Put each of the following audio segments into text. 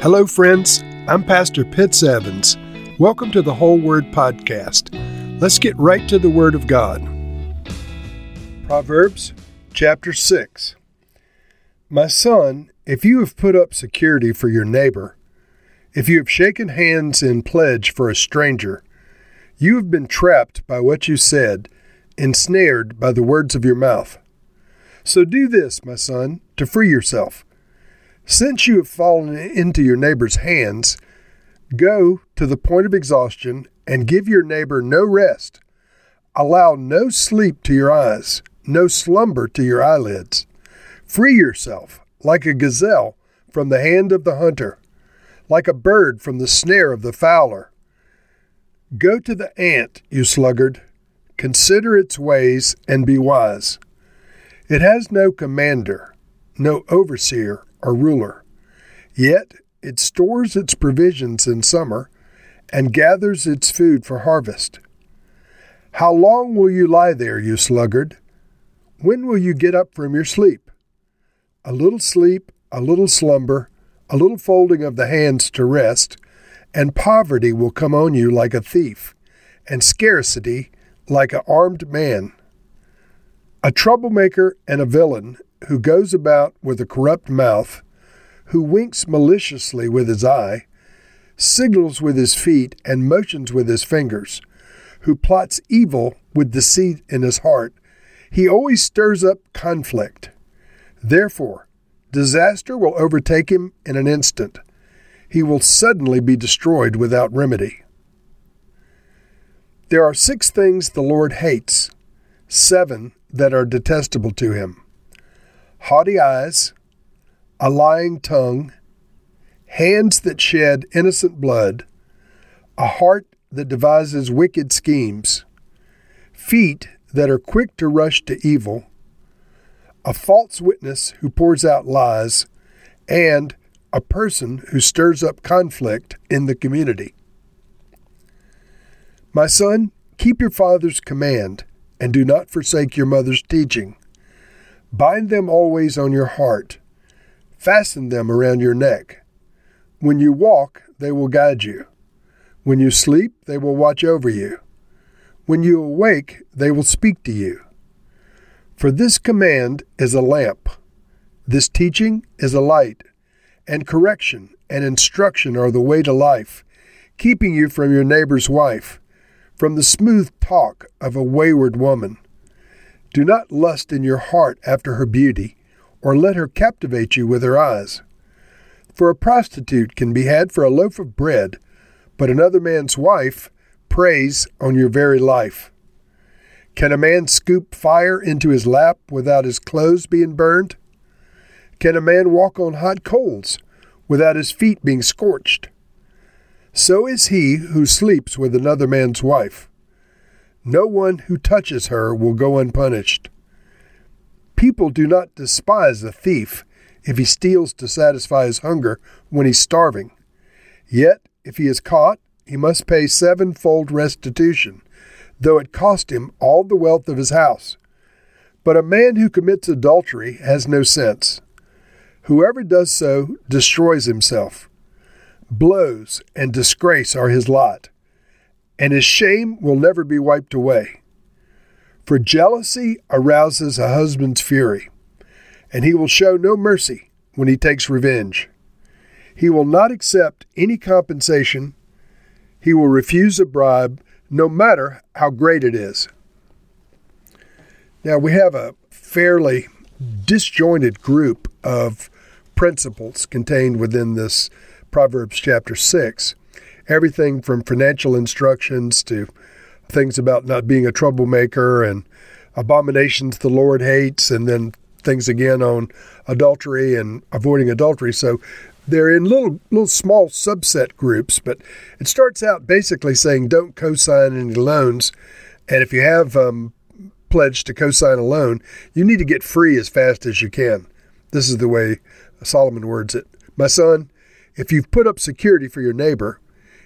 Hello, friends. I'm Pastor Pitts Evans. Welcome to the Whole Word Podcast. Let's get right to the Word of God. Proverbs chapter 6. My son, if you have put up security for your neighbor, if you have shaken hands in pledge for a stranger, you have been trapped by what you said, ensnared by the words of your mouth. So do this, my son, to free yourself. Since you have fallen into your neighbor's hands, go to the point of exhaustion and give your neighbor no rest. Allow no sleep to your eyes, no slumber to your eyelids. Free yourself, like a gazelle, from the hand of the hunter, like a bird from the snare of the fowler. Go to the ant, you sluggard. Consider its ways and be wise. It has no commander, no overseer or ruler. Yet it stores its provisions in summer and gathers its food for harvest. How long will you lie there, you sluggard? When will you get up from your sleep? A little sleep, a little slumber, a little folding of the hands to rest, and poverty will come on you like a thief, and scarcity like an armed man. A troublemaker and a villain who goes about with a corrupt mouth, who winks maliciously with his eye, signals with his feet, and motions with his fingers, who plots evil with deceit in his heart, he always stirs up conflict. Therefore, disaster will overtake him in an instant. He will suddenly be destroyed without remedy. There are six things the Lord hates, seven that are detestable to him haughty eyes, a lying tongue, hands that shed innocent blood, a heart that devises wicked schemes, feet that are quick to rush to evil, a false witness who pours out lies, and a person who stirs up conflict in the community. My son, keep your father's command, and do not forsake your mother's teaching. Bind them always on your heart, fasten them around your neck. When you walk, they will guide you. When you sleep, they will watch over you. When you awake, they will speak to you. For this command is a lamp, this teaching is a light, and correction and instruction are the way to life, keeping you from your neighbor's wife, from the smooth talk of a wayward woman. Do not lust in your heart after her beauty, or let her captivate you with her eyes. For a prostitute can be had for a loaf of bread, but another man's wife preys on your very life. Can a man scoop fire into his lap without his clothes being burned? Can a man walk on hot coals without his feet being scorched? So is he who sleeps with another man's wife. No one who touches her will go unpunished. People do not despise a thief if he steals to satisfy his hunger when he's starving. Yet, if he is caught, he must pay sevenfold restitution though it cost him all the wealth of his house. But a man who commits adultery has no sense. Whoever does so destroys himself. Blows and disgrace are his lot, and his shame will never be wiped away. For jealousy arouses a husband's fury, and he will show no mercy when he takes revenge. He will not accept any compensation, he will refuse a bribe no matter how great it is. Now, we have a fairly disjointed group of principles contained within this Proverbs chapter 6. Everything from financial instructions to things about not being a troublemaker and abominations the Lord hates, and then things again on adultery and avoiding adultery. So they're in little little small subset groups, but it starts out basically saying don't co-sign any loans, and if you have um, pledged to co-sign a loan, you need to get free as fast as you can. This is the way Solomon words it. My son, if you've put up security for your neighbor,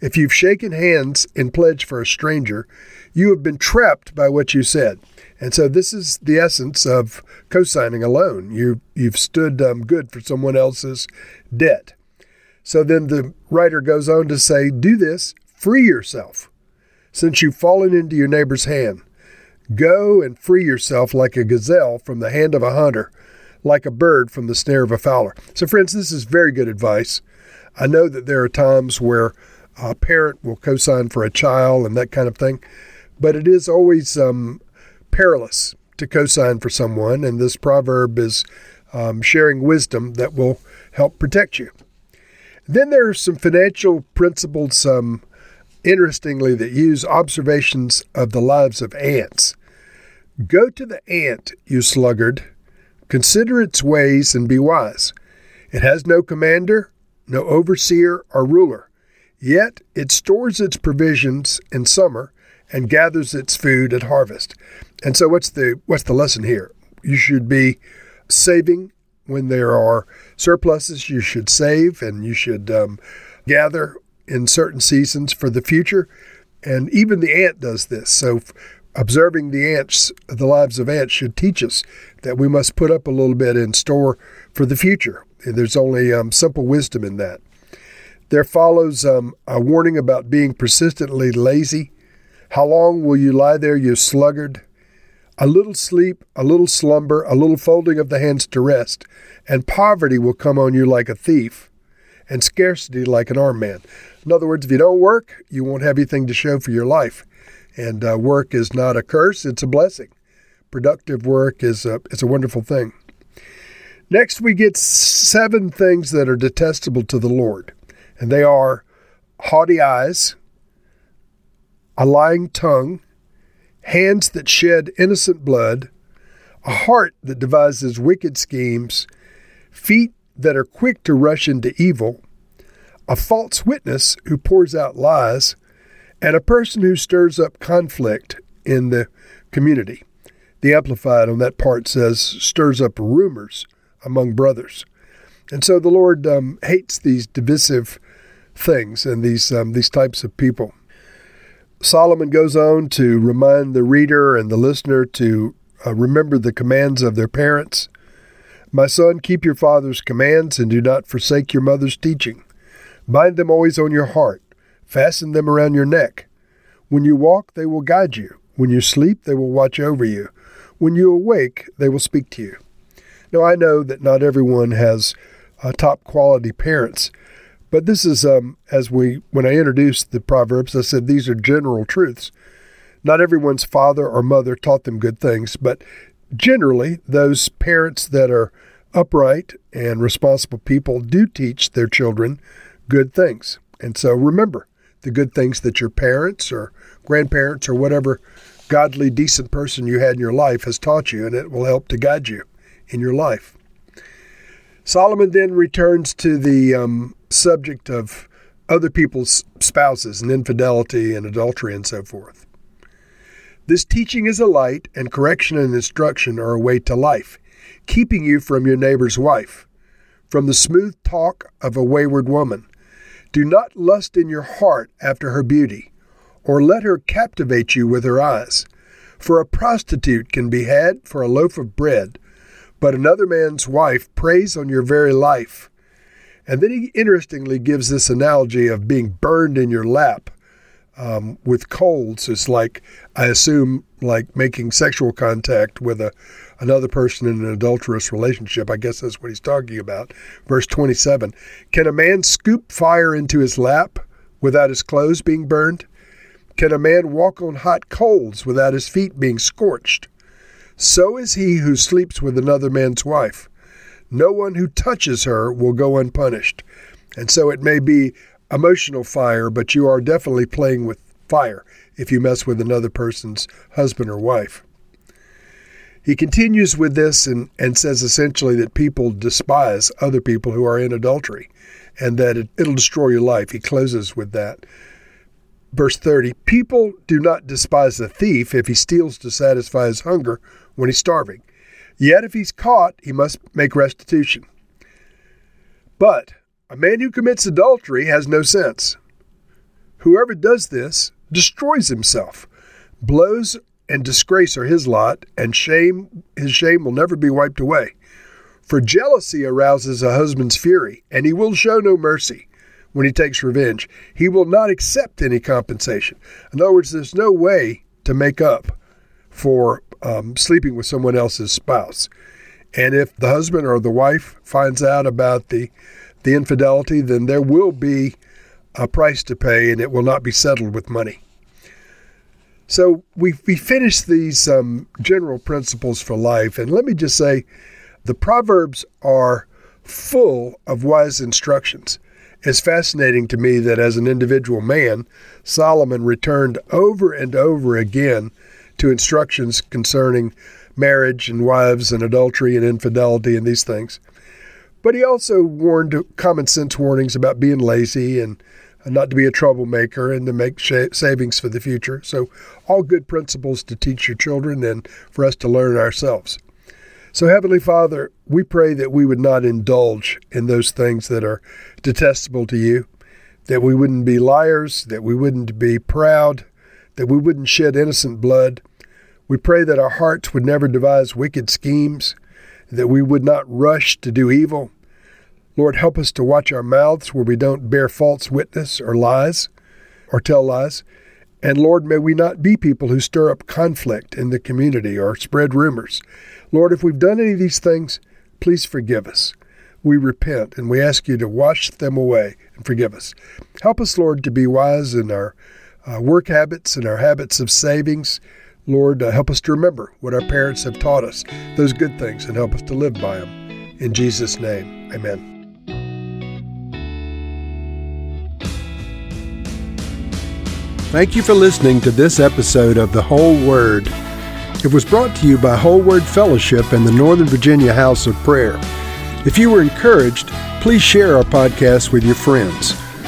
if you've shaken hands in pledge for a stranger, you have been trapped by what you said. And so this is the essence of co-signing a loan. You you've stood um, good for someone else's debt. So then the writer goes on to say, Do this, free yourself, since you've fallen into your neighbor's hand. Go and free yourself like a gazelle from the hand of a hunter, like a bird from the snare of a fowler. So, friends, this is very good advice. I know that there are times where a parent will co sign for a child and that kind of thing, but it is always um, perilous to co sign for someone, and this proverb is um, sharing wisdom that will help protect you. Then there are some financial principles, um, interestingly, that use observations of the lives of ants. Go to the ant, you sluggard. Consider its ways and be wise. It has no commander, no overseer or ruler. Yet it stores its provisions in summer and gathers its food at harvest. And so what's the what's the lesson here? You should be saving when there are surpluses. You should save and you should um, gather in certain seasons for the future. And even the ant does this. So observing the ants, the lives of ants, should teach us that we must put up a little bit in store for the future. And There's only um, simple wisdom in that. There follows um, a warning about being persistently lazy. How long will you lie there, you sluggard? A little sleep, a little slumber, a little folding of the hands to rest, and poverty will come on you like a thief, and scarcity like an armed man. In other words, if you don't work, you won't have anything to show for your life. And uh, work is not a curse, it's a blessing. Productive work is a, it's a wonderful thing. Next, we get seven things that are detestable to the Lord, and they are haughty eyes, a lying tongue, hands that shed innocent blood, a heart that devises wicked schemes, feet that are quick to rush into evil, a false witness who pours out lies, and a person who stirs up conflict in the community. The Amplified on that part says, stirs up rumors among brothers. And so the Lord um, hates these divisive things and these um, these types of people. Solomon goes on to remind the reader and the listener to uh, remember the commands of their parents. My son, keep your father's commands and do not forsake your mother's teaching. Bind them always on your heart, fasten them around your neck. When you walk, they will guide you. When you sleep, they will watch over you. When you awake, they will speak to you. Now, I know that not everyone has uh, top quality parents, but this is um, as we when I introduced the proverbs, I said these are general truths. Not everyone's father or mother taught them good things, but generally those parents that are upright and responsible people do teach their children good things. And so remember the good things that your parents or grandparents or whatever godly, decent person you had in your life has taught you, and it will help to guide you in your life. Solomon then returns to the um, subject of other people's spouses and infidelity and adultery and so forth. This teaching is a light, and correction and instruction are a way to life, keeping you from your neighbor's wife, from the smooth talk of a wayward woman. Do not lust in your heart after her beauty, or let her captivate you with her eyes. For a prostitute can be had for a loaf of bread, but another man's wife preys on your very life. And then he interestingly gives this analogy of being burned in your lap um, with coals. It's like, I assume, like making sexual contact with a, another person in an adulterous relationship. I guess that's what he's talking about. Verse 27 Can a man scoop fire into his lap without his clothes being burned? Can a man walk on hot coals without his feet being scorched? So is he who sleeps with another man's wife. No one who touches her will go unpunished. And so it may be emotional fire, but you are definitely playing with fire if you mess with another person's husband or wife. He continues with this and, and says essentially that people despise other people who are in adultery and that it, it'll destroy your life. He closes with that. Verse 30 People do not despise a thief if he steals to satisfy his hunger when he's starving. Yet if he's caught, he must make restitution. But a man who commits adultery has no sense. Whoever does this destroys himself. Blows and disgrace are his lot, and shame his shame will never be wiped away. For jealousy arouses a husband's fury, and he will show no mercy. when he takes revenge. He will not accept any compensation. In other words, there's no way to make up for um, sleeping with someone else's spouse. And if the husband or the wife finds out about the the infidelity, then there will be a price to pay, and it will not be settled with money. So we we finished these um, general principles for life, and let me just say, the proverbs are full of wise instructions. It's fascinating to me that as an individual man, Solomon returned over and over again to instructions concerning marriage and wives and adultery and infidelity and these things. But he also warned common sense warnings about being lazy and not to be a troublemaker and to make savings for the future. So, all good principles to teach your children and for us to learn ourselves. So, Heavenly Father, we pray that we would not indulge in those things that are detestable to you, that we wouldn't be liars, that we wouldn't be proud, that we wouldn't shed innocent blood. We pray that our hearts would never devise wicked schemes, that we would not rush to do evil, Lord, help us to watch our mouths where we don't bear false witness or lies or tell lies. And Lord, may we not be people who stir up conflict in the community or spread rumors. Lord, if we've done any of these things, please forgive us. We repent and we ask you to wash them away and forgive us. Help us, Lord, to be wise in our uh, work habits and our habits of savings. Lord, uh, help us to remember what our parents have taught us, those good things, and help us to live by them. In Jesus' name, amen. Thank you for listening to this episode of The Whole Word. It was brought to you by Whole Word Fellowship and the Northern Virginia House of Prayer. If you were encouraged, please share our podcast with your friends.